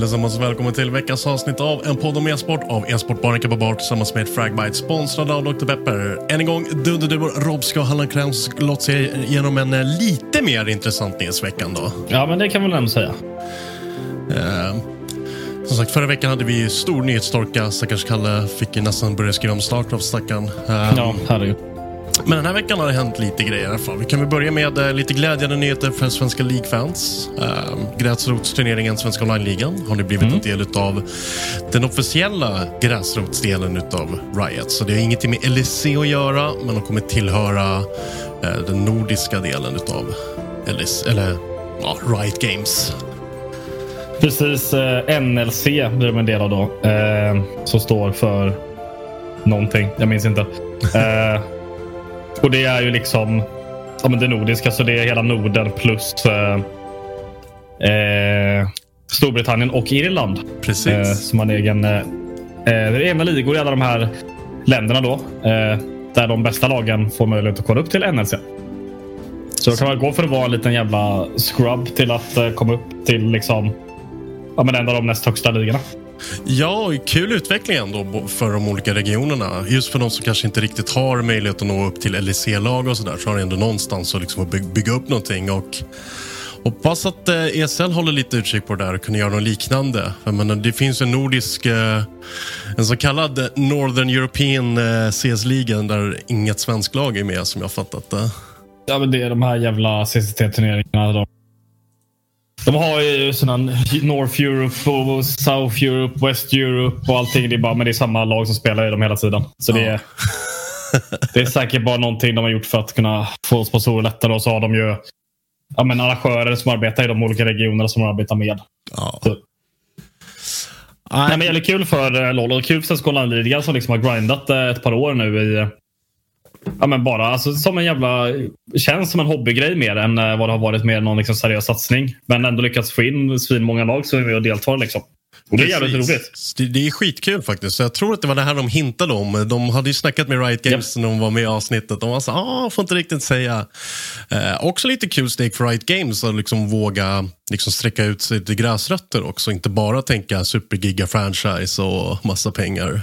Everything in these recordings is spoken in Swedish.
allesammans och välkommen till veckans avsnitt av en podd om e-sport av e-sportbaren Kappa Bar tillsammans med Fragbite sponsrad av Dr. Pepper. Än en gång, Dunderduo, Robska och Hallan Krantz låt sig igenom en eh, lite mer intressant nyhetsveckan då. Ja, men det kan man ändå säga. Eh, som sagt, förra veckan hade vi stor nyhetstorka. Stackars Kalle fick ju nästan börja skriva om Starcraft, stackarn. Eh, Ja, herregud. Men den här veckan har det hänt lite grejer i alla fall. Vi kan väl börja med eh, lite glädjande nyheter för svenska League-fans. Uh, Gräsrotsturneringen Svenska Online-ligan har nu blivit en del av den officiella gräsrotsdelen utav Riot. Så det har ingenting med LEC att göra, men de kommer tillhöra eh, den nordiska delen utav LEC, eller ja, Riot Games. Precis. Eh, NLC blir de en del av då. Eh, som står för någonting. Jag minns inte. Och det är ju liksom ja, men det nordiska, så det är hela Norden plus eh, eh, Storbritannien och Irland. Precis. Eh, som har en egen, eh, eh, egna ligor i alla de här länderna då. Eh, där de bästa lagen får möjlighet att kolla upp till NLC. Så då kan man gå för att vara en liten jävla scrub till att komma upp till liksom ja, men en av de näst högsta ligorna. Ja, kul utveckling ändå för de olika regionerna. Just för de som kanske inte riktigt har möjlighet att nå upp till LEC-lag och sådär så har det ändå någonstans att liksom bygga upp någonting. Och hoppas att eh, ESL håller lite utkik på det där och kan göra något liknande. Jag menar, det finns en nordisk, eh, en så kallad Northern European eh, CS-ligan där inget svensk lag är med som jag fattat det. Ja, men det är de här jävla CCT-turneringarna. De, har ju sådana North Europe, och South Europe, West Europe och allting. Det är bara, men det är samma lag som spelar i dem hela tiden. Så det, är, det är säkert bara någonting de har gjort för att kunna få sponsorer lättare. Och så har de ju ja, men arrangörer som arbetar i de olika regionerna som de arbetar med. Ja. Så. Nej, men jävligt kul för eh, LOL och kul för Svenska Online-ligan som liksom har grindat eh, ett par år nu i Ja men bara alltså, som en jävla Känns som en hobbygrej mer än eh, vad det har varit mer någon liksom, seriös satsning. Men ändå lyckats få in svinmånga lag som är med och deltar. Liksom. Och det är jävligt roligt. Det, är skitkul faktiskt. Så Jag tror att det var det här de hintade om. De hade ju snackat med Riot Games när de var med i avsnittet. De var så ah, får inte riktigt säga. Eh, också lite kul steg för Riot Games att liksom våga liksom sträcka ut sig till gräsrötter också. Inte bara tänka supergiga-franchise och massa pengar.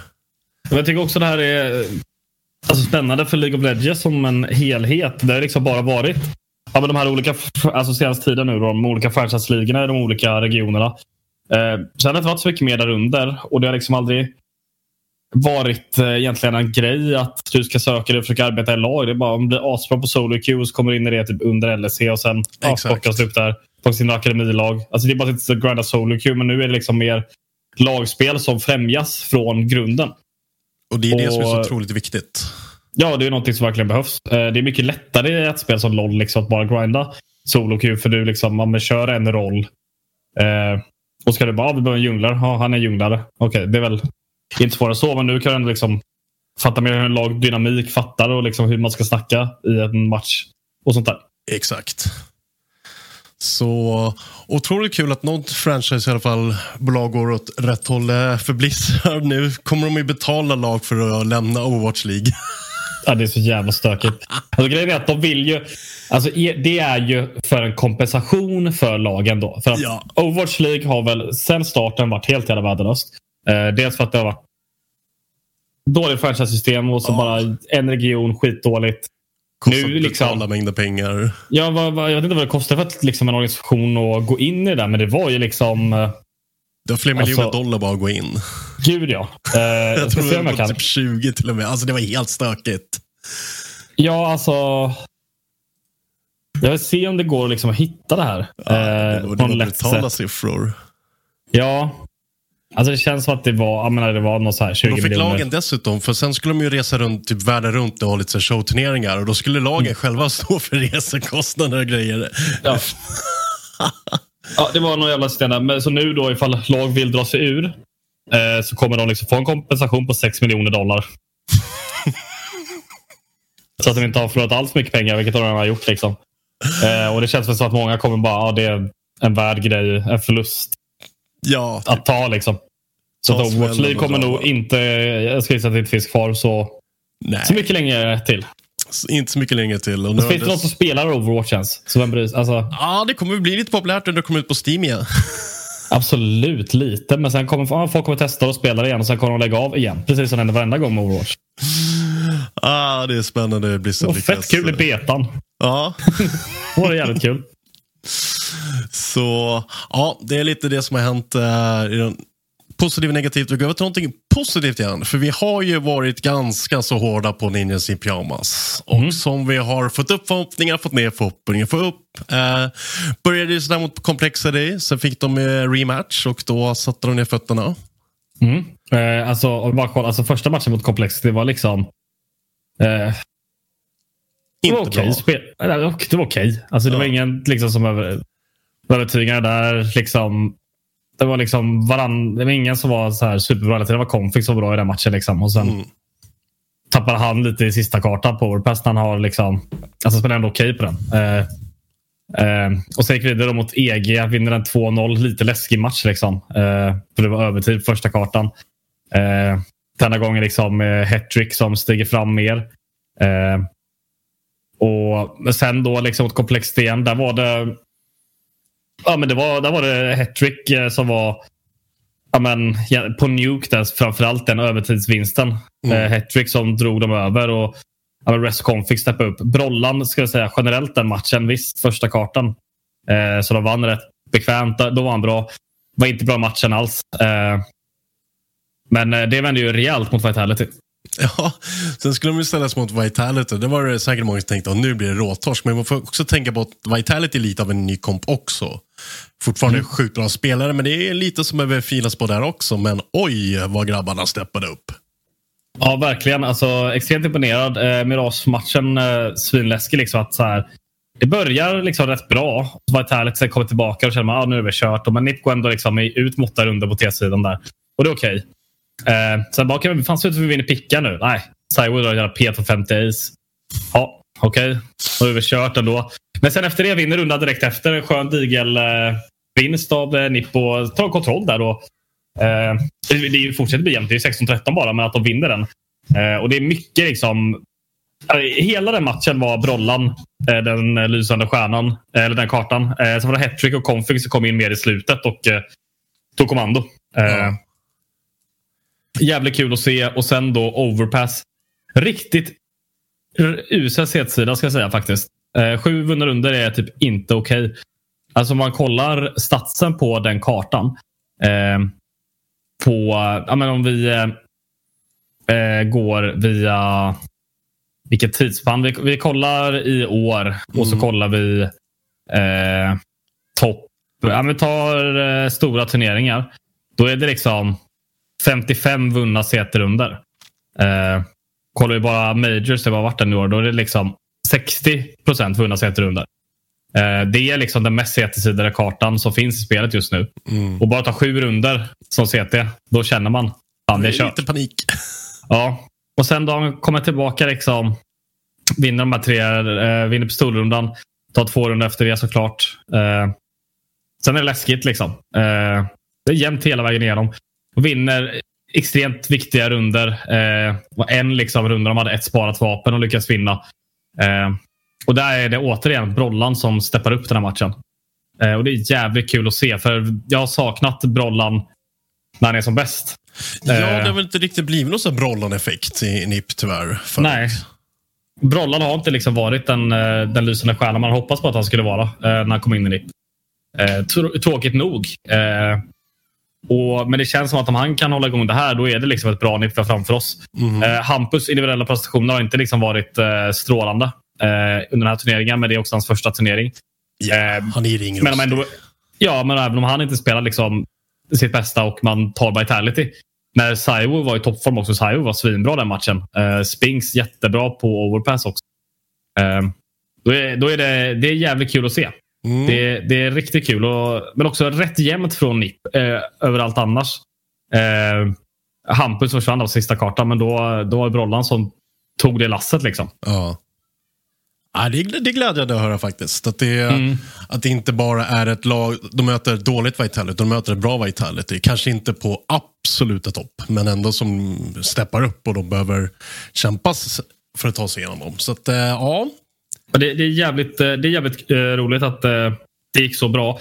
Jag tycker också det här är alltså, spännande för League of Legends som en helhet. Det har liksom bara varit ja, men de här olika, alltså senaste tiden nu, då, de olika franchise-ligorna i de olika regionerna. Eh, sen har det inte varit så mycket mer där under och det har liksom aldrig varit eh, egentligen en grej att du ska söka dig och försöka arbeta i lag. Det är bara om du blir asbra på solo queue så kommer du in i det typ under LEC och sen ja, plockas du upp där på sina akademilag. Alltså det är bara att grinda solo queue men nu är det liksom mer lagspel som främjas från grunden. Och det är det som är så Och- otroligt viktigt. Ja, det är någonting som verkligen behövs. Eh, Det är mycket lättare i ett spel som LOL liksom, att bara grinda solo queue. För du liksom, man kör en roll. Eh, och ska du bara, ah, vi behöver en junglare. Ja, han är junglare. Okej, det är väl inte svårare så. Men nu kan du ändå liksom fatta mer hur en lagdynamik fattar och liksom hur man ska snacka i en match. Och sånt där. Exakt. Så otroligt kul att något franchise i alla fall bolag går åt rätt håll. För Blizzard nu kommer de ju betala lag för att lämna Overwatch League. Ja, det är så jävla stökigt. Alltså, grejen är att de vill ju... Alltså, e- det är ju för en kompensation för lagen då. För att Ja. Overwatch League har väl sen starten varit helt jävla värdelöst. Eh, dels för att det har varit dåligt franchise-system och så Ja. bara en region skitdåligt. Kostar Nu liksom- betala mängder pengar. Ja, vad, vad, jag vet inte vad det kostar för att, liksom, en organisation att gå in i det där, men det var ju liksom... eh, Det har fler Alltså- miljoner dollar bara att gå in. Gud ja. Eh, jag tror det var typ 20 till och med. Alltså det var helt stökigt. Ja, alltså... Jag vill se om det går liksom att hitta det här. Ja, eh, det var, var lätt brutala sätt. siffror. Ja. Alltså det känns som att det var, jag menar, det var något så här 20 Och då fick miljoner. lagen dessutom, för sen skulle de ju resa runt typ världen runt och ha lite showturneringar. Och då skulle lagen Mm. själva stå för resekostnader och grejer. Ja. ja, det var någon jävla system där. Men så nu då ifall lag vill dra sig ur eh, så kommer de liksom få en kompensation på 6 miljoner dollar. så att de inte har förlorat alls mycket pengar, vilket de redan har gjort. Liksom. Eh, och det känns väl som att många kommer bara, ja det är en värd grej, en förlust Ja, att ta liksom. Så att Overwatch League och kommer nog inte, jag ska gissa att det inte finns kvar så, nej. så mycket längre till. Inte så mycket längre till. Och nu Det har finns det någon som spelar Overwatch ens? Så vem bryr sig? Alltså, Ja, det kommer bli lite populärt när det kommer ut på Steam igen. absolut lite, men sen kommer folk kommer testa och spela igen och sen kommer de lägga av igen. Precis som händer varenda gång med Overwatch. Ah, det är spännande. Det blir så var fett kul i betan. Ja, Det var jävligt kul. Så ja, det är lite det som har hänt. eh, i den positivt och negativt. Vi går över till någonting positivt igen. För vi har ju varit ganska så hårda på Ninjas i pyjamas. Och som vi har fått upp förhoppningar, fått ner förhoppningar, få upp. Eh, började ju sådär mot Complexity, sen fick de rematch och då satte de ner fötterna. Mm. Eh, alltså, om bara kolla, alltså, första matchen mot Complex, det var liksom... Eh, det var Inte okej. Spel, eh, det var- okej. Alltså, det Ja. var ingen liksom, som över, övertygande där. Liksom, det var liksom varann, det var ingen som var så här superbra. Det var Config som var bra i den matchen. Liksom. Och sen Mm. tappade han lite i sista kartan på Overpass. Han har liksom, alltså spelar ändå okej på den. Eh, eh, och sen gick vi vidare mot EG. Vinner en 2-0. Lite läskig match. Liksom. Eh, för det var övertid på första kartan. Eh, denna gången liksom hattrick som stiger fram mer. Eh, och sen då liksom mot komplext igen. Där var det Ja, men det var, där var det hattrick eh, som var ja, men, på Nuke. Där, framförallt den övertidsvinsten. Mm. Eh, hattrick som drog dem över. Och ja, men Rest fick steppa upp. Brollan ska jag säga generellt den matchen. Visst, första kartan. Eh, så de vann rätt bekvämt. Då var han bra. Var inte bra matchen alls. Eh, men eh, det vände ju rejält mot Vitality. Ja, sen skulle de ju ställas mot Vitality. Det var det säkert många som tänkte att nu blir det råtorsk. Men man får också tänka på att Vitality är lite av en ny komp också. Fortfarande sjukt bra spelare, men det är lite som behöver filas på där också. Men oj vad grabbarna steppade upp. Ja, verkligen. Alltså, extremt imponerad. Eh, Mirage-matchen, eh, svinläskig. Liksom, att, så här, det börjar liksom rätt bra. Vitality kommer tillbaka och känner man ah, nu är vi kört. Men Nip går ändå liksom ut mot där under på T-sidan där. Och det är okej. Eh, sen bara, okay, fan ser ut som vi vinner picka nu. Nej, Cywood har jävla P för 50 ace. Ja, okej. Då är vi kört ändå. Men sen efter det vinner rundan direkt efter. En skön digel eh, vinst av eh, Nippo. Tar kontroll där. Och, eh, det, fortsätter bli jämnt. Det är 16-13 bara, men att de vinner den. Eh, och det är mycket liksom... eh, Hela den matchen var Brollan, eh, den lysande stjärnan, eller den kartan. Eh, sen var det Hattrick och Config som kom in mer i slutet och tog kommando. Ja. Jävligt kul att se. Och sen då Overpass. Riktigt usel setsida ska jag säga faktiskt. Eh, sju vunna runder är typ inte okej. Alltså om man kollar statsen på den kartan. Eh, på, ja, men om vi eh, eh, går via vilket tidsspann. Vi, vi kollar i år och så Mm. kollar vi eh, topp. Ja, men vi tar eh, stora turneringar. Då är det liksom 55 vunna CT-runder. Eh, kollar vi bara majors, det har varit en år, då är det liksom 60 procent vunna CT-rundor. Eh, det är liksom den mest CT-sidade kartan som finns i spelet just nu. Mm. Och bara ta sju runder som CT, då känner man fan det är kört. Lite panik. Ja, och sen då han kommer tillbaka liksom. Vinner de här tre, eh, vinner pistolrundan. Tar två runder efter det såklart. Eh, sen är det läskigt liksom. Eh, det är jämnt hela vägen igenom. Och vinner extremt viktiga runder. Eh, och en liksom runda de hade ett sparat vapen och lyckas vinna. Eh, och där är det återigen Brollan som steppar upp den här matchen. Eh, och det är jävligt kul att se. För jag har saknat Brollan när han är som bäst. Ja, Eh. det har väl inte riktigt blivit någon sån Brollan-effekt i NIP tyvärr. förut. Nej. Brollan har inte liksom varit den, den lysande stjärna man hoppats på att han skulle vara när han kom in i NIP. Tr- tråkigt nog. Och, men det känns som att om han kan hålla igång det här, då är det liksom ett bra har framför oss. Eh, Hampus individuella prestationer har inte liksom varit eh, strålande eh, under den här turneringen, men det är också hans första turnering. Eh, han är ingen men om ändå, ja, men även om han inte spelar liksom sitt bästa och man tar vitality. När Saivo var i toppform också. Saivo var svinbra den matchen. Uh, Spinks jättebra på overpass också. Eh, då är, då är det, det är jävligt kul att se. Mm. Det, det är riktigt kul. Och, men också rätt jämnt från NIP eh, överallt annars. Eh, Hampus försvann av sista kartan, men då, då var det Brollan som tog det lasset. Liksom. Ja. Ja, det, är, det är glädjande att höra faktiskt. Att det, Mm. att det inte bara är ett lag, de möter ett dåligt Vitality, de möter ett bra Vitality. Kanske inte på absoluta topp, men ändå som steppar upp och de behöver kämpas för att ta sig igenom dem. Så att, eh, ja. Det, det är jävligt, eh, det är jävligt eh, roligt att eh, det gick så bra.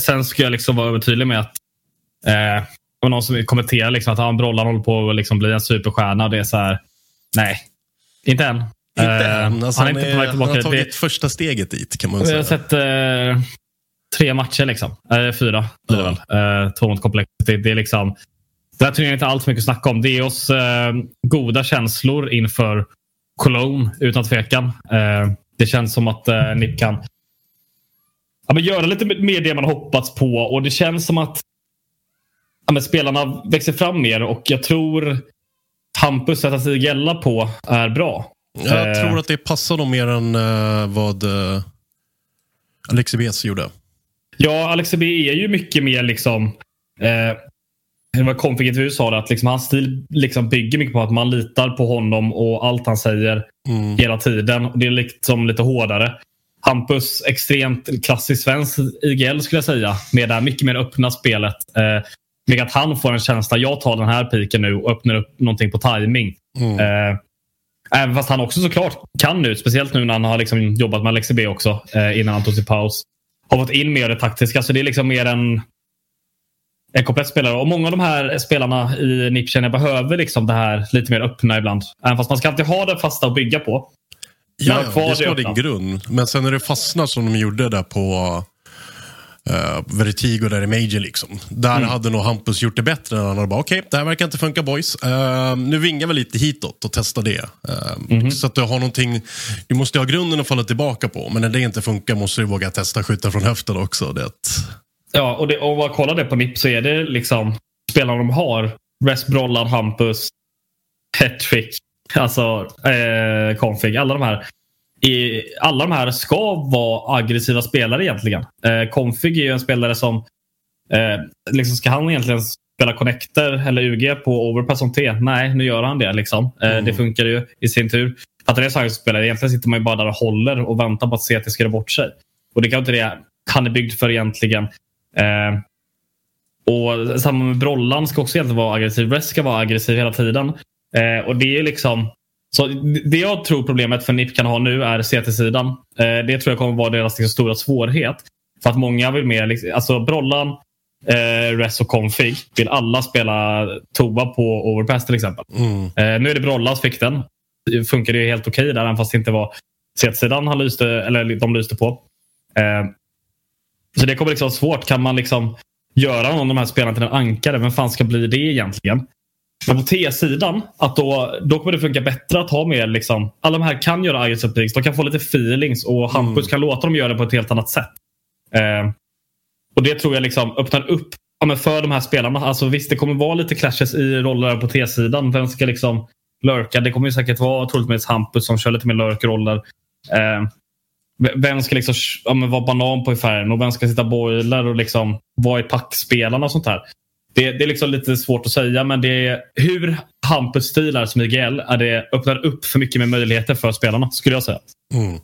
Sen ska jag liksom vara övertydlig med att det var någon som kommenterade liksom att han Brollan håller på att liksom bli en superstjärna. Det är så här, nej, inte än. Inte än. Alltså, han är inte på väg han tillbaka. har tagit Det- första steget dit kan man Vi har säga. sett eh, tre matcher. Liksom. Eh, fyra blir det Ja. väl. Eh, två mot Complexity. Det är liksom, det här turneringen är inte allt för mycket att snacka om. Det är oss eh, goda känslor inför Cologne, utan tvekan. Eh, det känns som att eh, NIP kan ja, men göra lite mer det man hoppats på. Och det känns som att ja, men spelarna växer fram mer. Och jag tror Hampus sätta sig gälla på är bra. Jag Eh, tror att det passar dem mer än eh, vad uh, Alexi Bes gjorde. Ja, Alex B är ju mycket mer liksom... Eh, det var Config intervju sa det, att liksom hans stil liksom bygger mycket på att man litar på honom och allt han säger Mm. hela tiden. Det är liksom lite hårdare. Hampus, extremt klassiskt svensk IGL skulle jag säga. Med det här mycket mer öppna spelet. Eh, med att han får en känsla, jag tar den här piken nu och öppnar upp någonting på timing. Mm. Eh, även fast han också såklart kan nu, speciellt nu när han har liksom jobbat med Alexi B också eh, innan han tog sin paus. Har fått in mer det taktiska, så det är liksom mer en, en komplett spelare. Och många av de här spelarna i NIP känner jag behöver liksom det här lite mer öppna ibland. Även fast man ska alltid ha det fasta att bygga på. Ja, det ska vara din grund. Men sen när det fastnar som de gjorde där på uh, Vertigo där i Major. Liksom. Där Mm. hade nog Hampus gjort det bättre. Han hade bara, okej, det här verkar inte funka boys. Eh, nu vingar vi lite hitåt och testar det. Eh, Mhm. Så att du har någonting, du måste ha grunden att falla tillbaka på. Men när det inte funkar måste du våga testa skjuta från höften också. Det, Ja, och, det, och vad kollar det på NIP så är det liksom spelarna de har. Res Brollan, Hampus, Hattrick, alltså eh, Config. Alla de här. I, alla de här ska vara aggressiva spelare egentligen. Eh, Config är ju en spelare som eh, liksom ska han egentligen spela connector eller UG på overpass som T? Nej, nu gör han det. Liksom. Eh, Det funkar ju i sin tur. Att det är så här spelare, egentligen sitter man ju bara där och håller och väntar på att se att det ska göra bort sig. Och det kan inte det han är byggd för egentligen. Eh, och Samma med Brollan ska också egentligen vara aggressiv. Rest ska vara aggressiv hela tiden. Eh, och det är liksom så Det jag tror problemet för NIP kan ha nu är CT-sidan. Eh, det tror jag kommer vara deras liksom stora svårighet. För att många vill mer, liksom- alltså Brollan, eh, Res och Config vill alla spela Toa på Overpass till exempel. mm. Eh, nu är det Brollan som fick den. Det funkade ju helt okej där, även fast det inte var CT-sidan han lyste, eller de lyste på. Eh, så det kommer liksom svårt. Kan man liksom göra någon av de här spelarna till en ankare? Vem fan ska bli det egentligen? Men på T-sidan, att då, då kommer det funka bättre att ha med liksom, alla de här kan göra aggressive picks. De kan få lite feelings och Hampus kan låta dem göra det på ett helt annat sätt. Eh, och det tror jag liksom öppnar upp ja, för de här spelarna. Alltså visst, det kommer vara lite clashes i roller på T-sidan. Vem ska liksom lurka. Det kommer ju säkert vara troligtvis Hampus som kör lite mer lurkroller. Eh, vem ska liksom ja, men vara banan på i färgen och vem ska sitta boiler och liksom vara i packspelarna och sånt här. Det, det, är liksom lite svårt att säga, men det är hur Hampus stil är som IGL är det öppnar upp för mycket mer möjligheter för spelarna, skulle jag säga. Mm.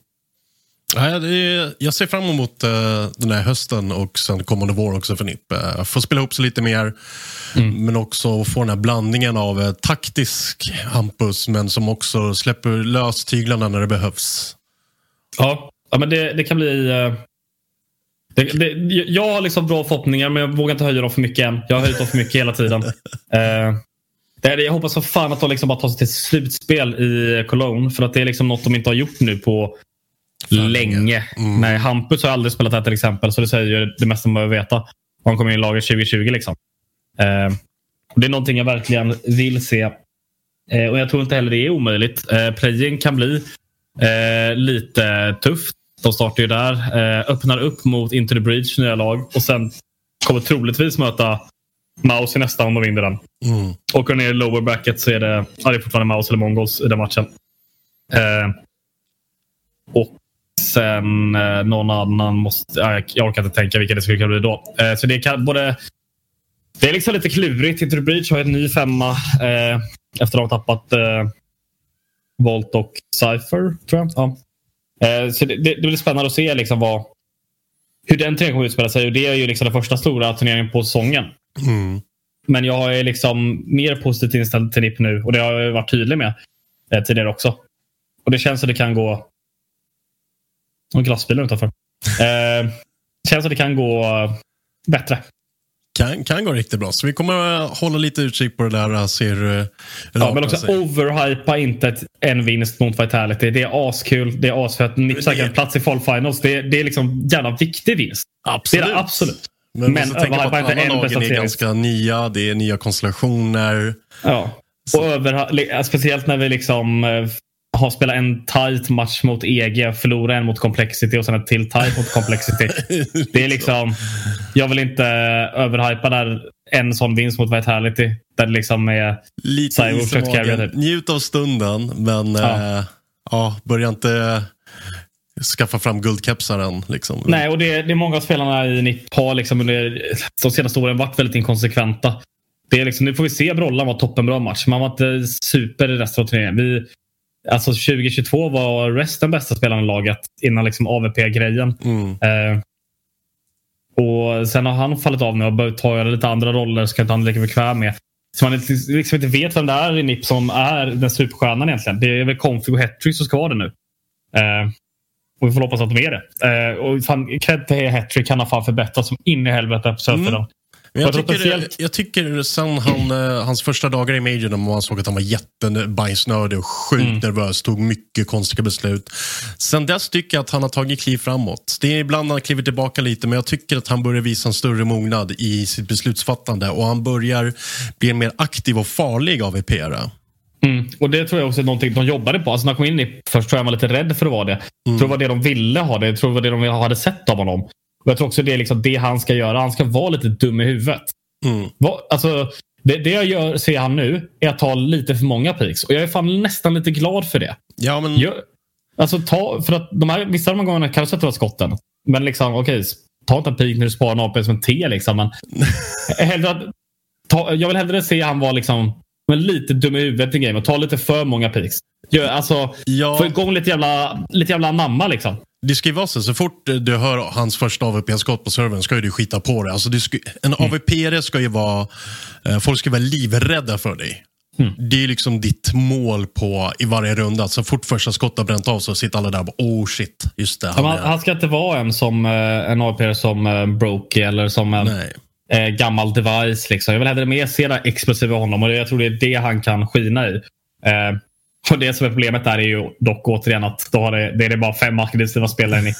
Jag ser fram emot uh, den här hösten och sen kommande vår också för NIP. Uh, få spela ihop sig lite mer, mm. men också få den här blandningen av uh, taktisk Hampus, men som också släpper lös tyglarna när det behövs. Ja, ja men det, det kan bli... Det, det, jag har liksom bra förhoppningar, men jag vågar inte höja dem för mycket än. Jag har höjt dem för mycket hela tiden. det, jag hoppas för fan att de liksom bara tar sig till slutspel i Cologne, för att det är liksom något de inte har gjort nu på länge. Mm. Nej, Hampus har aldrig spelat här till exempel, så det säger ju det mesta man behöver veta. Han kommer in i laget 2020. Liksom. Eh, det är någonting jag verkligen vill se. Eh, och Jag tror inte heller det är omöjligt. Eh, Playing kan bli eh, lite tufft. De startar ju där. Eh, öppnar upp mot Into the Breach nya lag och sen kommer troligtvis möta Maus i nästa om de vinner den. Mm. Åker ner i lower bracket så är det, ja, det är fortfarande Maus eller Mongols i den matchen. Eh, och sen eh, någon annan måste... Jag, jag orkar inte tänka vilka det skulle kunna bli då. Eh, så det kan både... Det är liksom lite klurigt. The Breach har en ny femma eh, efter att ha tappat eh, Volt och Cypher, tror jag. Ja. Eh, så det, det, blir spännande att se liksom vad, hur den turneringen kommer utspela sig. Och det är ju liksom den första stora turneringen på säsongen. Mm. Men jag är liksom mer positivt inställd till NIP nu och det har jag varit tydlig med eh, tidigare också. Och det känns som det kan gå och glassbilen utanför. Eh, känns att det kan gå bättre. Kan, kan gå riktigt bra. Så vi kommer hålla lite utkik på det där och se hur Ja, men också overhypa inte en vinst mot Vitality. Det är askul. Det är asfett. Säkert en plats i Fall Finals. Det, det är liksom jävla viktig vinst. Absolut. Det är det absolut. Men, men överhypa inte en bästa är ganska nya. Det är nya konstellationer. Ja. Och över, speciellt när vi liksom eh, har spelat en tight match mot EG, förlora en mot Complexity och sen en till tight mot Complexity. det är liksom, jag vill inte överhypa där en sån vinst mot Vitality. Där det liksom är Lite is typ. Njut av stunden, men ja. Äh, ja, börja inte skaffa fram guldkepsar än. Liksom. Nej, och det, det är många av spelarna i NIP har liksom under de senaste åren varit väldigt inkonsekventa. Det är liksom, nu får vi se Brollan var toppenbra match. Man var inte super i resten av turneringen. Vi, Alltså 2022 var Rest den bästa spelaren i laget innan liksom AVP-grejen. Mm. Eh, och Sen har han fallit av nu och börjat ta lite andra roller som han inte lika bekväm med. Så man liksom inte vet vem det är i NIP som är den superstjärnan egentligen. Det är väl Config och Hettrick som ska vara det nu. Eh, och vi får hoppas att de är det. Eh, och fan, cred till Hettrick. Han har fan förbättrats som in i helvete på Södertörn. Mm. Jag tycker, jag tycker sen han, eh, hans första dagar i Major när man såg att han var jättebajsnödig och sjukt mm. nervös, tog mycket konstiga beslut. Sen dess tycker jag att han har tagit kliv framåt. Det är ibland han kliver tillbaka lite, men jag tycker att han börjar visa en större mognad i sitt beslutsfattande och han börjar bli mer aktiv och farlig AVP-are. Mm. Och Det tror jag också är någonting de jobbade på. Alltså när han kom in i först tror jag han var lite rädd för att vara det. Mm. Jag tror det var det de ville ha det. Jag tror det var det de hade sett av honom. Jag tror också det är liksom det han ska göra. Han ska vara lite dum i huvudet. Mm. Alltså, det, det jag gör, ser han nu är att ta lite för många peaks. Och jag är fan nästan lite glad för det. Ja, men... Jag, alltså, ta, för att de här, vissa av de gångerna kan du sätta skotten. Men liksom, okej, okay, ta inte en peak när du sparar en AP som en T. Liksom, men hellre att, ta, jag vill hellre se han vara liksom, men lite dum i huvudet i game och ta lite för många peaks. Alltså, ja. Få igång lite jävla, lite jävla namma liksom det ska ju vara så, så fort du hör hans första AVP-skott på servern ska ju du skita på det. Alltså, ska, en mm. AVP ska ju vara, eh, folk ska vara livrädda för dig. Mm. Det är liksom ditt mål på i varje runda. Så fort första skottet har bränt av så sitter alla där och bara, oh shit, just det. Han, han ska inte vara en som eh, en AVP som uh, Brokey eller som en eh, gammal device. Liksom. Jag vill hellre mer se det explosiva honom och jag tror det är det han kan skina i. Eh, och det som är problemet där är ju dock återigen att då har det, det är det bara fem aggressiva spelare i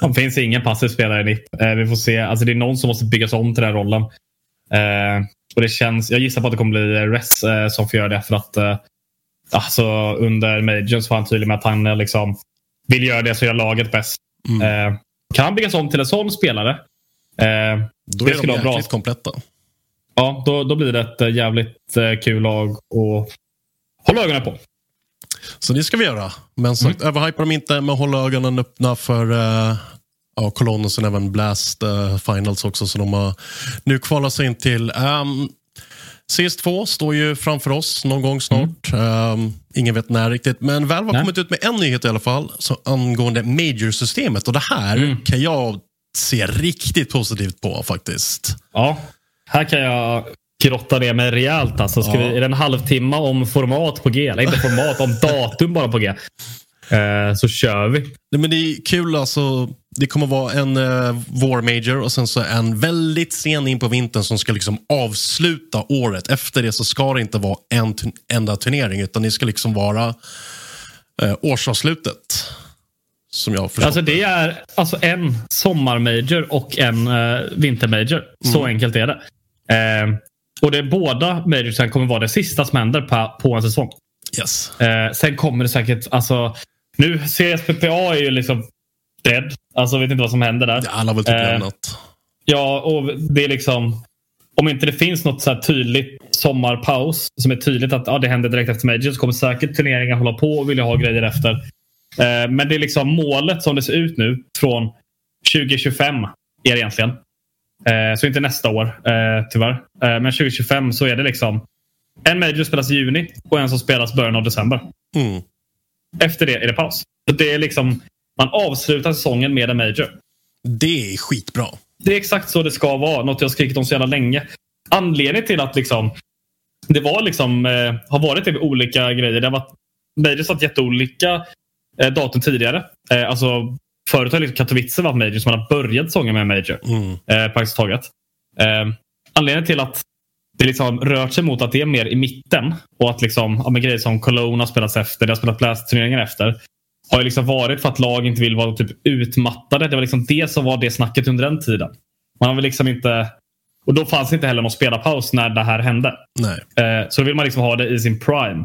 det finns ingen passiv spelare i NIP. Eh, vi får se. Alltså det är någon som måste byggas om till den rollen. Eh, och det känns, jag gissar på att det kommer bli Res eh, som får göra det. För att eh, alltså, under Majors var han tydlig med att han eh, liksom, vill göra det som gör laget bäst. Mm. Eh, kan han byggas om till en sån spelare? Eh, då är det de jäkligt kompletta. Ja, då, då blir det ett jävligt kul lag. Och håll ögonen på. Så det ska vi göra. Men sagt, mm. överhypa dem inte, men håll ögonen öppna för uh, ja, och även Blast uh, Finals också. Så de har nu kvalat sig in till. Um, CS2 står ju framför oss någon gång snart. Mm. Um, ingen vet när riktigt. Men Valve har Nej. kommit ut med en nyhet i alla fall så angående Major-systemet. Och det här mm. kan jag se riktigt positivt på faktiskt. Ja, här kan jag grotta ner mig rejält. Alltså, ska ja. vi, är det en halvtimme om format på G? Eller inte format, om datum bara på G. Eh, så kör vi. Nej, men det är kul alltså. Det kommer vara en uh, War Major och sen så en väldigt sen in på vintern som ska liksom avsluta året. Efter det så ska det inte vara en enda turnering utan det ska liksom vara uh, årsavslutet. Som jag Alltså det är alltså en sommarmajor och en uh, vintermajor. Så mm. enkelt är det. Uh, och det är båda majorsen kommer vara det sista som händer på, på en säsong. Yes. Uh, sen kommer det säkert, alltså nu CSPPA är ju liksom dead. Alltså vet inte vad som händer där. Alla har väl typ uh, lämnat. Ja, och det är liksom om inte det finns något så tydligt sommarpaus som är tydligt att ja, det händer direkt efter Major så kommer säkert turneringar hålla på och vilja ha grejer efter. Eh, men det är liksom målet som det ser ut nu från 2025 är det egentligen. Eh, så inte nästa år eh, tyvärr. Men 2025 så är det liksom en major spelas i juni och en som spelas början av december. Mm. Efter det är det paus. Så det är liksom, man avslutar säsongen med en major. Det är skitbra. Det är exakt så det ska vara. Något jag skrikit om så jävla länge. Anledningen till att liksom, det var liksom, eh, har varit typ olika grejer. Det har varit majors varit jätteolika eh, datum tidigare. Eh, alltså, förut har liksom Katowice varit major som man har börjat säsongen med major. Mm. Eh, praktiskt taget. Eh, anledningen till att det liksom rört sig mot att det är mer i mitten och att liksom, ja, grejer som Cologne har spelats efter, det har spelat Blast-turneringar efter. Har ju liksom varit för att lag inte vill vara typ utmattade. Det var liksom det som var det snacket under den tiden. Man vill liksom inte... Och då fanns inte heller någon spelarpaus när det här hände. Nej. Eh, så då vill man liksom ha det i sin prime.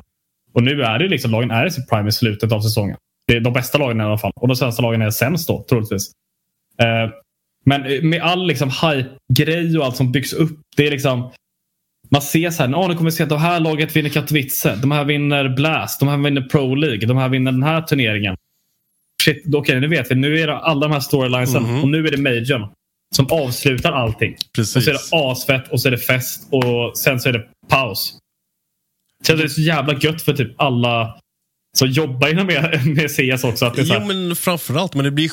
Och nu är det liksom, lagen är i sin prime i slutet av säsongen. Det är de bästa lagen i alla fall. Och de sämsta lagen är sämst då, troligtvis. Eh, men med all liksom hype-grej och allt som byggs upp. Det är liksom... Man ser så här, nu kommer vi se att det här laget vinner Katowice. De här vinner Blast. De här vinner Pro League. De här vinner den här turneringen. Shit, okej, okay, nu vet vi. Nu är det alla de här storylinesen. Mm -hmm. Och nu är det majorn som avslutar allting. Precis. Och så är det asfett och så är det fest och sen så är det paus. Så det är så jävla gött för typ alla så jobba inom med, med CS också. Att det är så jo, men framförallt, men det blir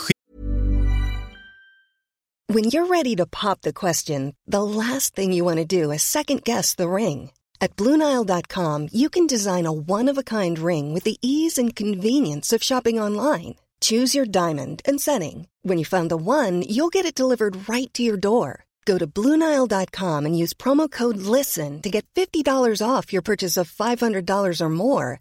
When you're ready to pop the question, the last thing you want to do is second guess the ring. At BlueNile.com you can design a one-of-a-kind ring with the ease and convenience of shopping online. Choose your diamond and setting. When you find the one, you'll get it delivered right to your door. Go to Bluenile.com and use promo code LISTEN to get $50 off your purchase of $500 or more.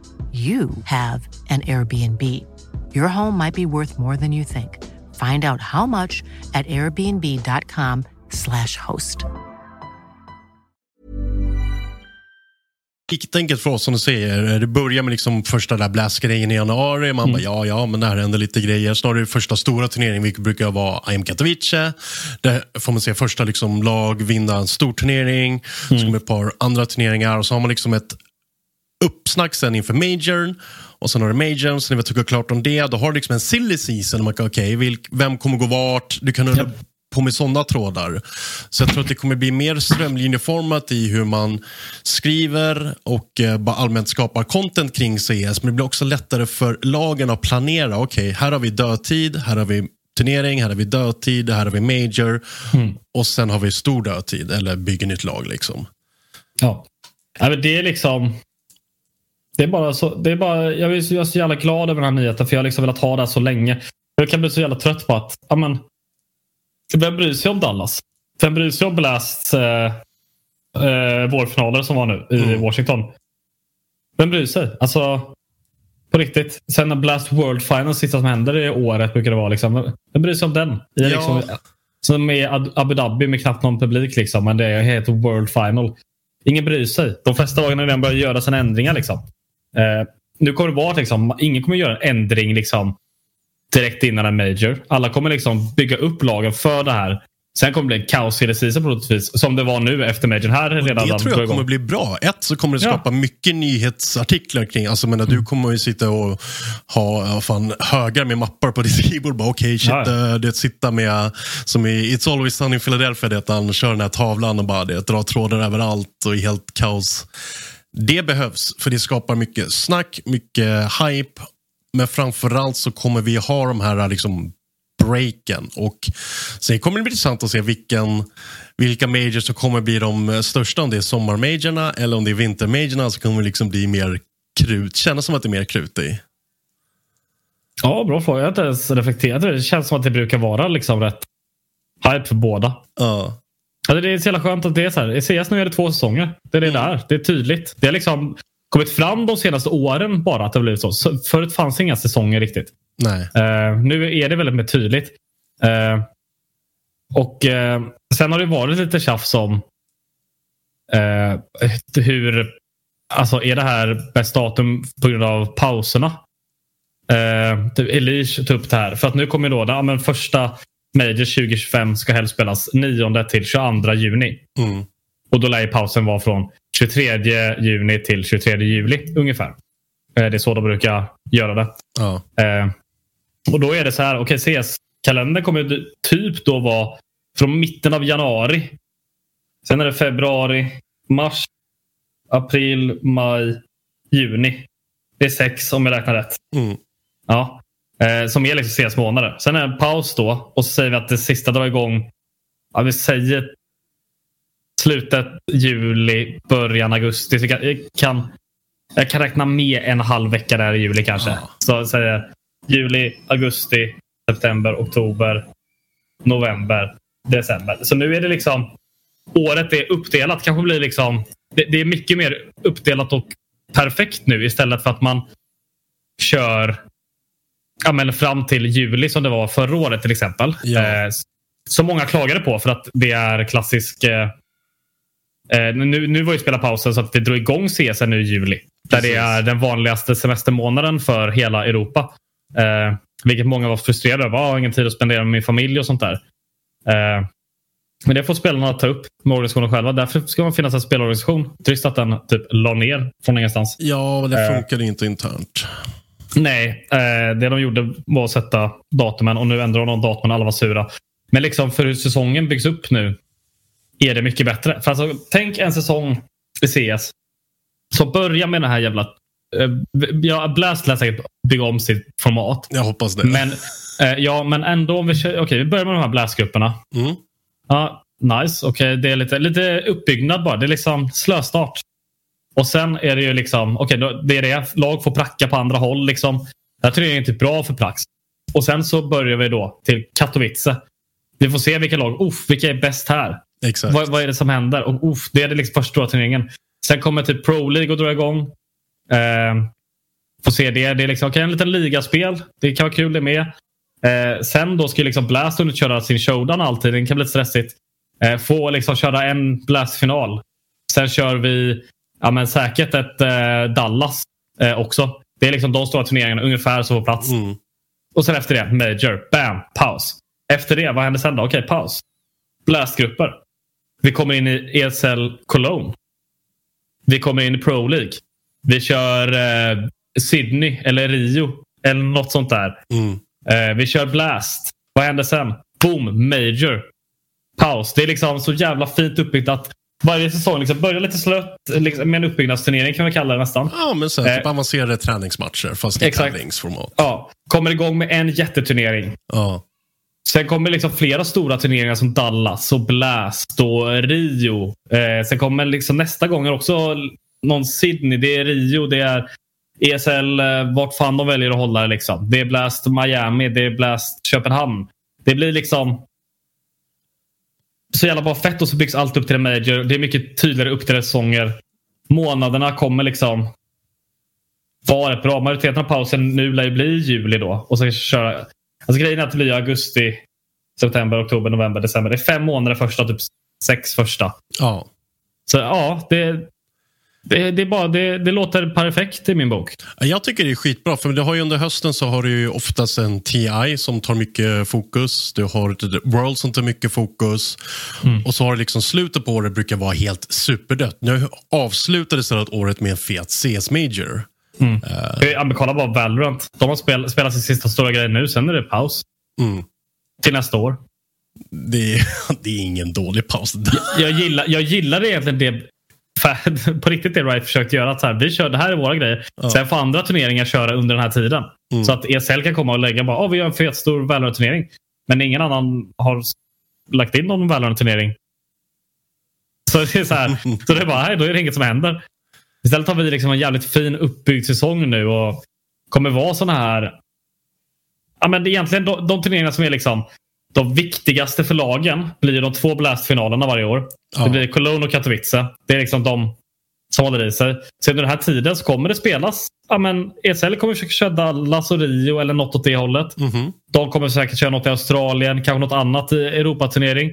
you have an Airbnb. Your home might be worth more than you think. Find out how much at airbnb.com/slash host. Riktigt enkelt för oss som du säger. Det börjar med liksom första där blast-grejen i januari. Man Mm. bara, ja, ja, men där händer lite grejer. Snarare det första stora turneringen, vilket brukar vara IM Katowice. Där får man se första liksom, lag vinna en stor turnering. Så kommer ett par andra turneringar och så har man liksom ett uppsnack sen inför majorn. Och sen har du majorn, sen när vi tycker klart om det, då har du liksom en silly season. Man kan, okej, vilk- vem kommer gå vart? Du kan undra på med sådana trådar. Så jag tror att det kommer bli mer strömlinjeformat i hur man skriver och eh, bara allmänt skapar content kring CS. Men det blir också lättare för lagen att planera. Okej, här har vi dödtid, här har vi turnering, här har vi dödtid, här har vi major. Och sen har vi stor dödtid, eller bygger nytt lag. liksom. Ja. ja men det är liksom... Det är bara så, det är bara, jag är så, jag är så jävla glad över den här nyheten för jag har liksom velat ha det här så länge. Jag kan bli så jävla trött på att, ja men, vem bryr sig om Dallas? Vem bryr sig om Blasts eh, eh, vårfinaler som var nu i Washington? Vem bryr sig? Alltså, på riktigt. Sen när Blast World Finals, sista som händer i året, brukar det vara. Liksom, vem bryr sig om den? I Ja. liksom, som är Abu Dhabi med knappt någon publik, liksom, men det är helt World Final. Ingen bryr sig. De flesta lagen har redan börjat göra sina ändringar. Liksom. Eh, nu kommer det vara att liksom, ingen kommer göra en ändring liksom, direkt innan en major. Alla kommer liksom bygga upp lagen för det här. Sen kommer det bli en kaos hela season troligtvis. Som det var nu efter majorn. Här är redan Det tror jag kommer bli bra. Ett så kommer det Ja. skapa mycket nyhetsartiklar kring. Alltså, men Mm. Du kommer ju sitta och ha ja, fan, högar med mappar på ditt. Bara, Okej, shit, Ja, ja. eh, det sitta med, som i It's Always Sunny in Philadelphia, det han kör den här tavlan och bara det, drar trådar överallt och är helt kaos. Det behövs, för det skapar mycket snack, mycket hype. Men framförallt så kommer vi ha de här liksom breaken. Och sen kommer det bli intressant att se vilken, vilka majors som kommer bli de största. Om det är sommarmajorna eller om det är vintermajorna så kommer det liksom bli mer krut. Kännas som att det är mer krut i. Ja, bra fråga. Jag har inte ens reflekterat över det. Det känns som att det brukar vara liksom rätt hype för båda. Ja. Alltså det är så jävla skönt att det är så här. CS nu är det två säsonger. Det är det Mm. där. Det är tydligt. Det har liksom kommit fram de senaste åren bara att det har blivit så. så förut fanns inga säsonger riktigt. Nej. Eh, nu är det väldigt mer tydligt. Eh, och eh, Sen har det varit lite tjafs om hur... Alltså är det här bäst datum på grund av pauserna? Eh, typ Elish tog upp det här. För att nu kommer då ja, men första Major 2025 ska helst spelas 9 till 22 juni. Mm. Och då lär ju pausen vara från 23 juni till 23 juli ungefär. Eh, det är så de brukar göra det. Ja. Eh, och då är det så här, okej CS-kalendern kommer typ då vara från mitten av januari. Sen är det februari, mars, april, maj, juni. Det är sex om jag räknar rätt. Mm. Ja. Eh, som är liksom CS-månader. Sen är det en paus då och så säger vi att det sista drar igång. Ja, vi säger slutet juli, början augusti. Så jag kan, jag kan, räkna med en halv vecka där i juli kanske. Ja. Så säger juli, augusti, september, oktober, november, december. Så nu är det liksom året är uppdelat. Kanske blir liksom det, det är mycket mer uppdelat och perfekt nu istället för att man kör ja, men fram till juli som det var förra året till exempel. Ja. Eh, som många klagade på för att det är klassisk eh, eh, nu, nu var ju spelarpausen så att det drog igång CS nu i juli. Där Precis. det är den vanligaste semestermånaden för hela Europa. Eh, vilket många var frustrerade över. Jag har ingen tid att spendera med min familj och sånt där. Eh, men det får spelarna ta upp med organisationen själva. Därför ska man finnas en spelorganisation. Trist att den typ la ner från ingenstans. ja, men det Eh. funkar inte internt. Nej, eh, det de gjorde var att sätta datumen och nu ändrar de datumen alla var sura. Men liksom för hur säsongen byggs upp nu är det mycket bättre. För alltså, tänk en säsong i CS som börjar med den här jävla... Eh, ja, Blast lär säkert bygga om sitt format. Jag hoppas det. Men, eh, ja, men ändå om vi kör, okej, vi börjar med de här blastgrupperna. Mm. Ja, nice. Okej, det är lite, lite uppbyggnad bara. Det är liksom slöstart. Och sen är det ju liksom, okej, då- det är det. Lag får pracka på andra håll. Liksom. Jag tror det är inte bra för Prax. Och sen så börjar vi då till Katowice. Vi får se vilka lag, uff, vilka är bäst här? Exakt. Vad, vad är det som händer? Och, uff, det är det liksom första turneringen. Sen kommer typ Pro League att dra igång. Eh, får se det. Det är liksom, okej, en liten ligaspel. Det kan vara kul det med. Eh, sen då ska ju liksom Blast hunnit köra sin showdown alltid. Det kan bli lite stressigt. Eh, få liksom köra en Blast-final. Sen kör vi ja, men säkert ett eh, Dallas eh, också. Det är liksom de stora turneringarna ungefär som på plats. Mm. Och sen efter det, Major, bam, paus. Efter det, vad händer sen då? Okej, paus. Blastgrupper. Vi kommer in i ESL Cologne. Vi kommer in i Pro League. Vi kör eh, Sydney eller Rio eller något sånt där. Mm. Eh, vi kör Blast. Vad händer sen? Boom, Major. Paus. Det är liksom så jävla fint uppbyggt att varje säsong liksom börjar lite slött liksom, med en uppbyggnadsturnering kan vi kalla det nästan. Ja, men sen typ Eh. avancerade träningsmatcher fast i tävlingsformat. Ja, kommer igång med en jätteturnering. Ja. Sen kommer liksom flera stora turneringar som Dallas och Blast och Rio. Eh, sen kommer liksom nästa gång också någon Sydney. Det är Rio, det är ESL, eh, vart fan de väljer att hålla det. Liksom. Det är Blast Miami, det är Blast Köpenhamn. Det blir liksom så jävla bra fett och så byggs allt upp till en major. Det är mycket tydligare uppdelade säsonger. Månaderna kommer liksom vara rätt bra. Majoriteten av pausen nu lär ju bli juli då. Och så köra Alltså grejen är att det blir augusti, september, oktober, november, december. Det är fem månader första, typ sex första. Ja. Så ja, det, det, det, är bara, det, det låter perfekt i min bok. Jag tycker det är skitbra, för det har ju under hösten så har du ju oftast en TI som tar mycket fokus. Du har ett World som tar mycket fokus. Och så har det liksom slutet på året brukar vara helt superdött. Nu avslutades det året med en fet CS Major. Ja, men kolla bara Valorant. De har spel, spelat sin sista stora grej nu, sen är det paus. Mm. Till nästa år. Det, är, det är ingen dålig paus. Jag gillar, jag gillar egentligen det på riktigt det Riot försökt göra. Att så här, vi kör, det här är våra grejer. Sen får andra turneringar köra under den här tiden. Så att ESL kan komma och lägga bara, oh, vi gör en fet stor Valorant-turnering. Men ingen annan har lagt in någon Valorant-turnering. Så det är så här, så det är bara, nej, då är det inget som händer. Istället har vi liksom en jävligt fin uppbyggd säsong nu och kommer vara såna här... Ja, men egentligen de, de turneringarna som är liksom de viktigaste för lagen blir de två Blast-finalerna varje år. Ja. Det blir Cologne och Katowice. Det är liksom de som håller i sig. Så under den här tiden så kommer det spelas. Ja, men ESL kommer försöka köra Dallas och Rio eller något åt det hållet. Mhm. De kommer säkert köra något i Australien, kanske något annat i Europaturnering.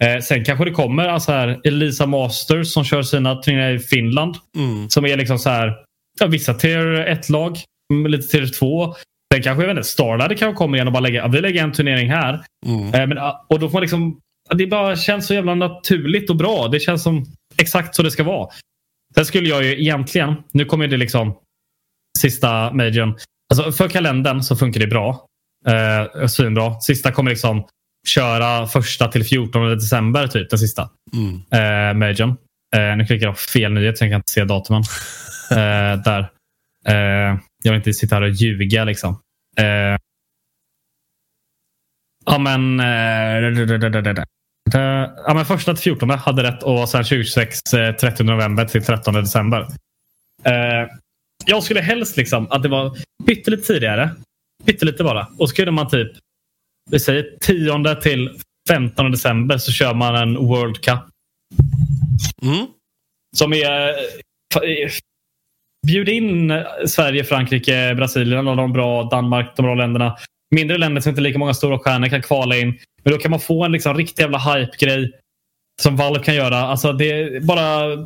Eh, sen kanske det kommer alltså här Elisa Masters som kör sina turneringar i Finland. Mm. Som är liksom så här, ja, vissa tier 1-lag, mm, lite tier 2. Sen kanske jag vet inte, Starladder kanske kommer igen och bara lägger, vi lägger en turnering här. Mm. Eh, men, ja, och då får man liksom, det bara känns så jävla naturligt och bra. Det känns som exakt så det ska vara. Sen skulle jag ju egentligen, nu kommer det liksom sista majorn. Alltså för kalendern så funkar det bra. Eh, svinbra. Sista kommer liksom köra första till 14 december, typ den sista. Mm. Eh, majorn. Eh, nu klickar jag på fel nyhet så jag kan inte se datumen. Eh, där. Eh, jag vill inte sitta här och ljuga liksom. Eh, ja men... Eh, ja, men första till 14 hade rätt och sen 2026 eh, 30 november till 13 december. Eh, jag skulle helst liksom att det var pyttelite tidigare. Pyttelite bara. Och så kunde man typ vi säger 10 till 15 december så kör man en World Cup. Mm. Som är... Bjud in eh, Sverige, Frankrike, Brasilien och de bra, Danmark, de bra länderna. Mindre länder som inte lika många stora stjärnor kan kvala in. Men då kan man få en liksom riktig jävla hype-grej. Som Valve kan göra. Alltså det är bara...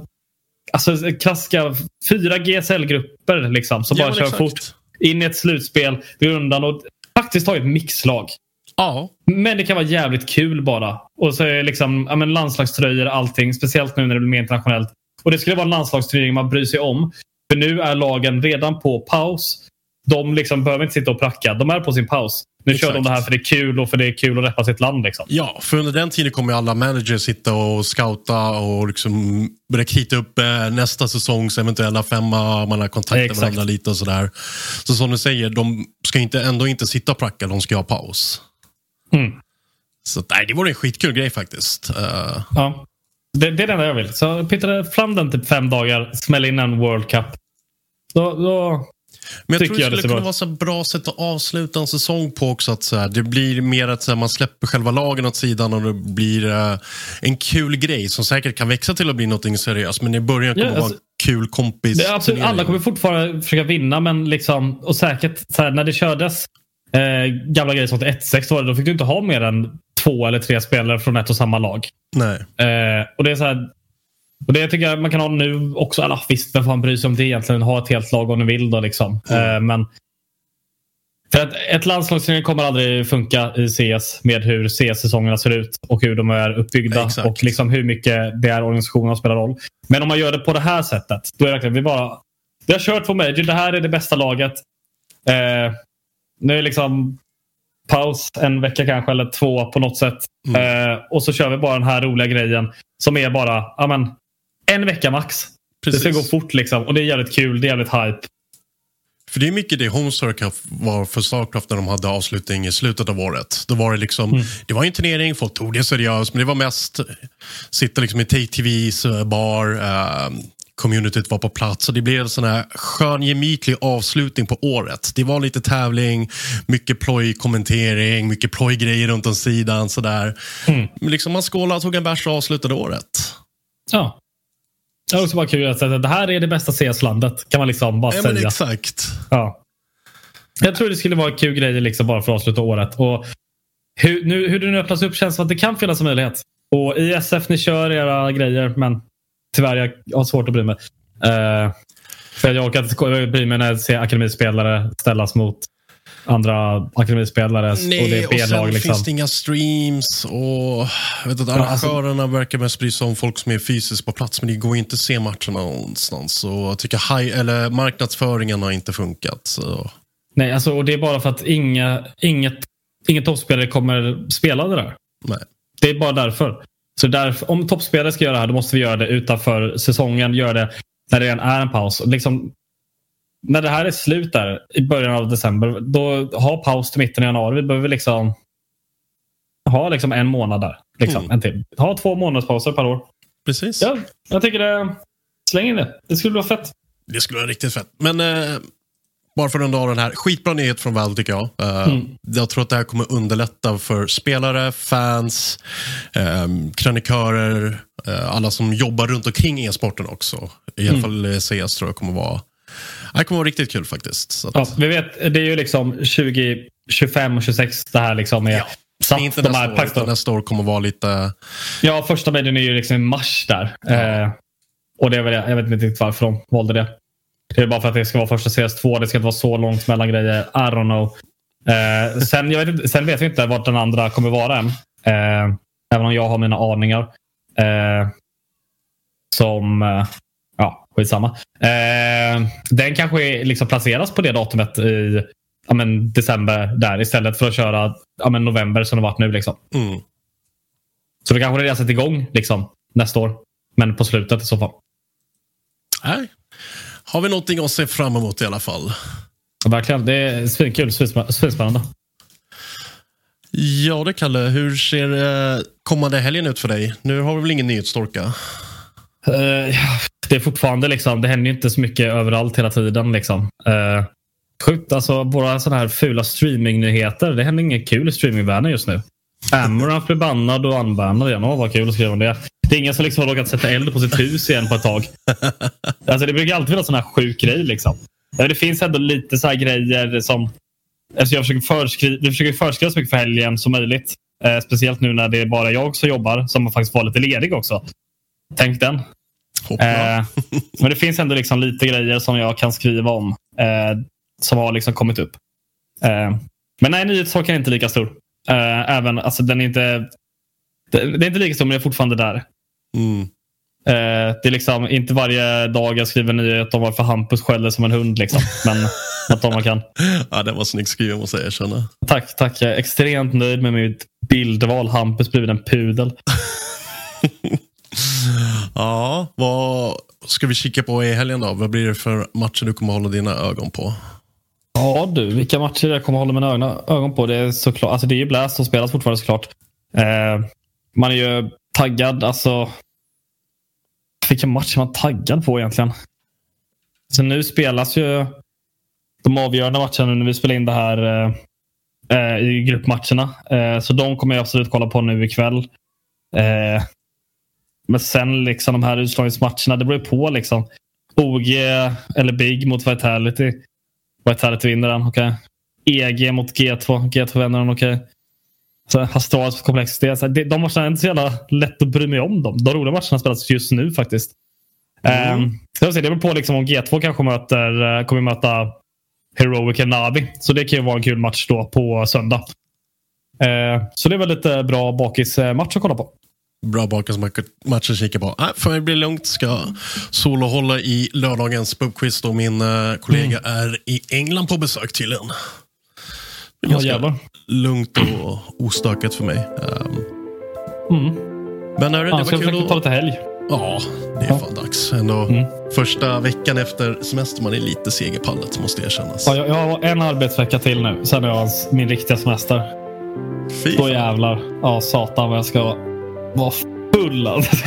Alltså klassiska fyra GSL-grupper liksom. Som Ja, bara kör exakt. fort. In i ett slutspel, vid rundan och faktiskt ha ett mixlag. Ja. Men det kan vara jävligt kul bara. Och så är det liksom ja, men landslagströjor allting. Speciellt nu när det blir mer internationellt. Och det skulle vara en landslagsturnering man bryr sig om. För nu är lagen redan på paus. De liksom behöver inte sitta och pracka. De är på sin paus. Nu Exakt. kör de det här för det är kul och för det är kul att reppa sitt land. Liksom. Ja, för under den tiden kommer alla managers sitta och scouta och liksom börja krita upp eh, nästa säsongs eventuella femma. Man har kontakt med varandra lite och sådär. Så som du säger, de ska inte, ändå inte sitta och pracka, de ska ha paus. Mm. Så nej, det vore en skitkul grej faktiskt. Eh, Ja. Det, det är det enda jag vill. Så Peter, fram den typ fem dagar, smäll in en World Cup. Då, då Men jag tycker tror det jag det skulle kunna bra vara så bra sätt att avsluta en säsong på också. Att så här, det blir mer att så här, man släpper själva lagen åt sidan och det blir eh, en kul grej som säkert kan växa till att bli något seriöst. Men i början kommer Ja, det vara alltså- en kul kompis Det absolut, alla kommer fortfarande försöka vinna, men liksom, och säkert så här, när det kördes eh, gamla grejer som 1-6 var det, då fick du inte ha mer än två eller tre spelare från ett och samma lag. Nej. Eh, och det är så här, och det tycker jag man kan ha nu också. Alla, visst, vem fan bryr sig om det egentligen? Ha ett helt lag om du vill. Då, liksom. Eh, men för att ett landslagsturné kommer aldrig funka i CS med hur CS-säsongerna ser ut och hur de är uppbyggda Exakt. och liksom hur mycket det är organisationen som spelar roll. Men om man gör det på det här sättet, då är det verkligen vi bara vi har kört på Major. Det här är det bästa laget. Eh, nu är liksom paus en vecka kanske, eller två på något sätt. Eh, och så kör vi bara den här roliga grejen som är bara ja, men, en vecka max. Precis. Det ska gå fort liksom. Och det är jävligt kul. Det är jävligt hype. För det är mycket det Homestar var för Starcraft när de hade avslutning i slutet av året. Då var det liksom, Mm. det var en turnering, folk tog det seriöst, men det var mest sitta liksom i TVs eh, bar, eh, communityt var på plats och det blev en sån här skön gemytlig avslutning på året. Det var lite tävling, mycket ploj-kommentering, mycket ploj-grejer runt om sidan sådär. Mm. Men liksom man skålade, tog en bärs och avslutade året. Ja. Det är också bara kul att säga att det här är det bästa CS-landet. Kan man liksom bara Ja, men säga. exakt. Ja. Jag tror det skulle vara kul grej liksom bara för att avsluta året. Och hur, nu, hur det nu öppnas upp känns som att det kan finnas en möjlighet. Och i SF, ni kör era grejer, men tyvärr, jag, har svårt att bry mig. Eh, för jag orkar inte bry mig när jag ser akademispelare ställas mot andra akademispelare. och det Nej, är och sen. Liksom. finns det inga streams och jag vet att Ja, alltså- arrangörerna verkar mest bry sig om folk som är fysiskt på plats men det går inte att se matcherna någonstans. Så jag tycker high, eller marknadsföringen har inte funkat. Så. Nej, alltså, och det är bara för att inga, inget, inget toppspelare kommer spela det där. Nej. Det är bara därför. Så därför, om toppspelare ska göra det här, då måste vi göra det utanför säsongen. Göra det när det redan är en paus. Liksom, när det här är slut där i början av december, då ha paus till mitten av januari. Vi behöver liksom ha liksom en månad där. Liksom, Mm. en till. Ha två månadspauser per år. Precis. Ja, jag tycker det. Släng in det. Det skulle vara fett. Det skulle vara riktigt fett. Men eh, bara för att runda av den här. Skitbra nyhet från Valve tycker jag. Eh, Mm. Jag tror att det här kommer underlätta för spelare, fans, eh, krönikörer, eh, alla som jobbar runt omkring e-sporten också. I alla Mm. fall eh, CS tror jag kommer vara det kommer vara riktigt kul faktiskt. Att, Ja, vi vet, det är ju liksom 2025 och 26 det här liksom är Ja, satt. inte de nästa här år, nästa år kommer vara lite... Ja, första medien är ju liksom i mars där. Eh, och det är väl, jag vet inte riktigt varför de valde det. Det är bara för att det ska vara första CS2. Det ska inte vara så långt mellan grejer. I don't know. Eh, sen, vet, sen vet vi inte vart den andra kommer vara än. Eh, även om jag har mina aningar. Eh, som... Eh, ja, skitsamma. Eh, den kanske liksom placeras på det datumet i ja, men, december där istället för att köra ja, men, november som det varit nu. Liksom. Mm. Så då kanske det redan sätter igång liksom, nästa år. Men på slutet i så fall. Nej. Har vi någonting att se fram emot i alla fall? Ja, verkligen. Det är svinkul. svinspä- Svinspännande. Ja det Kalle, hur ser eh, kommande helgen ut för dig? Nu har vi väl ingen nyhetsstorka? Eh, det är fortfarande liksom, det händer inte så mycket överallt hela tiden. Liksom. Uh, sjukt, alltså våra sådana här fula streamingnyheter. Det händer inget kul i streamingvärlden just nu. Amaranth blir bannad och unbannad igen. Åh, vad kul att skriva om det. Det är ingen som liksom har råkat sätta eld på sitt hus igen på ett tag. Alltså, det brukar alltid vara sån här sjuk grej. Liksom. Det finns ändå lite så här grejer som... Alltså jag försöker förskriva, vi försöker förskriva så mycket för helgen som möjligt. Eh, speciellt nu när det är bara jag som jobbar, som faktiskt var lite ledig också. Tänk den. Eh, men det finns ändå liksom lite grejer som jag kan skriva om. Eh, som har liksom kommit upp. Eh, men nej, nyhetstorkan är inte lika stor. Eh, även, alltså, den är inte, det, det är inte lika stor, men det är fortfarande där. Mm. Eh, det är liksom inte varje dag jag skriver nyhet om varför Hampus skäller som en hund. Liksom. Men att de man kan. Ja, det var snyggt skrivet måste jag erkänna. Tack, tack. Jag är extremt nöjd med mitt bildval. Hampus blivit en pudel. Ja, vad ska vi kika på i helgen då? Vad blir det för matcher du kommer hålla dina ögon på? Ja du, vilka matcher jag kommer hålla mina ögon, ögon på. Det är såklart, alltså det är ju Blast som spelas fortfarande såklart. Eh, man är ju taggad, alltså. Vilken match är man taggad på egentligen? Så nu spelas ju de avgörande matcherna när vi spelar in det här eh, eh, i gruppmatcherna. Eh, så de kommer jag absolut kolla på nu ikväll. Eh, men sen liksom de här utslagningsmatcherna, det beror ju på liksom. OG eller Big mot Vitality. Vitality vinner den, okej. Okay. EG mot G2. G2 vinner den, okej. Okay. Astrals komplexitet. Så de matcherna är inte så jävla lätt att bry mig om dem. De roliga matcherna spelas just nu faktiskt. Mm. Um, så det beror på liksom om G2 kanske möter, kommer möta Heroic och Navi. Så det kan ju vara en kul match då på söndag. Uh, så det är väl lite bra bakismatch att kolla på bra bakgrundsmatcher att kika på. Äh, för mig blir det lugnt. Ska solohålla i lördagens pubquiz då min äh, kollega mm. är i England på besök tydligen. Ganska ja, lugnt och ostökat för mig. Um, mm. Men hörru, det var kul att... ta lite helg. Ja, det är ja. fan dags. Ändå mm. Första veckan efter semester, man är lite seg i pallet måste erkännas. Ja, jag, jag har en arbetsvecka till nu, sen är jag min riktiga semester. Fy Då jävlar. Ja, satan vad jag ska var full alltså.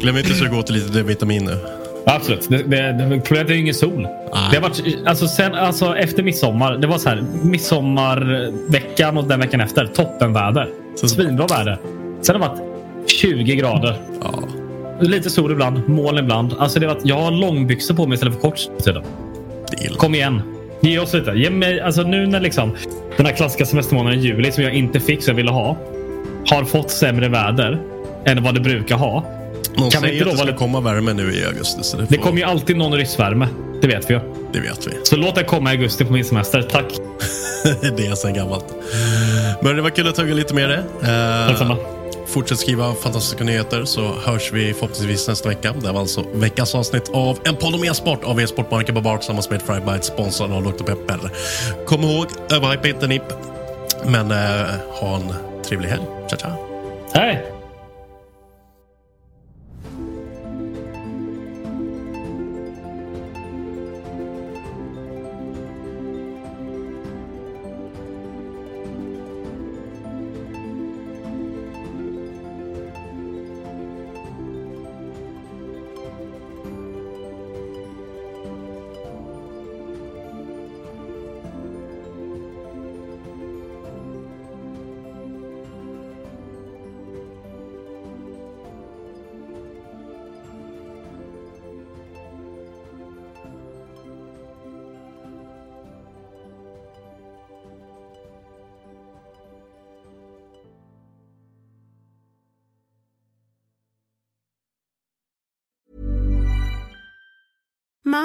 Glöm inte så att gå till lite D-vitamin nu. Absolut. Det, det, det, problemet är ju ingen sol. Det har varit, alltså, sen, alltså, efter midsommar. Det var så här. Midsommarveckan och den veckan efter. Toppenväder. Svinbra väder. Sen har det varit 20 grader. Ja. Lite sol ibland. Moln ibland. Alltså, det har varit, jag har långbyxor på mig istället för kort. Kom igen. Ge oss lite. Ge mig, alltså nu när liksom den här klassiska semestermånaden juli som jag inte fick så jag ville ha. Har fått sämre väder än vad det brukar ha. Någon kan säger att det ska lite... komma värme nu i augusti. Så det, får... det kommer ju alltid någon ryssvärme. Det vet vi ju. Det vet vi. Så låt det komma i augusti på min semester. Tack. det är sen gammalt. Men det var kul att tugga lite med det. Uh, Fortsätt skriva fantastiska nyheter så hörs vi förhoppningsvis nästa vecka. Det var alltså veckans avsnitt av En podd om e-sport av e-sportmarken Babar tillsammans med Frybite sponsrad av Dr. Pepper. Kom ihåg, överhypa inte NIP. Men eh, ha en trevlig helg. Ciao, ciao. Hej!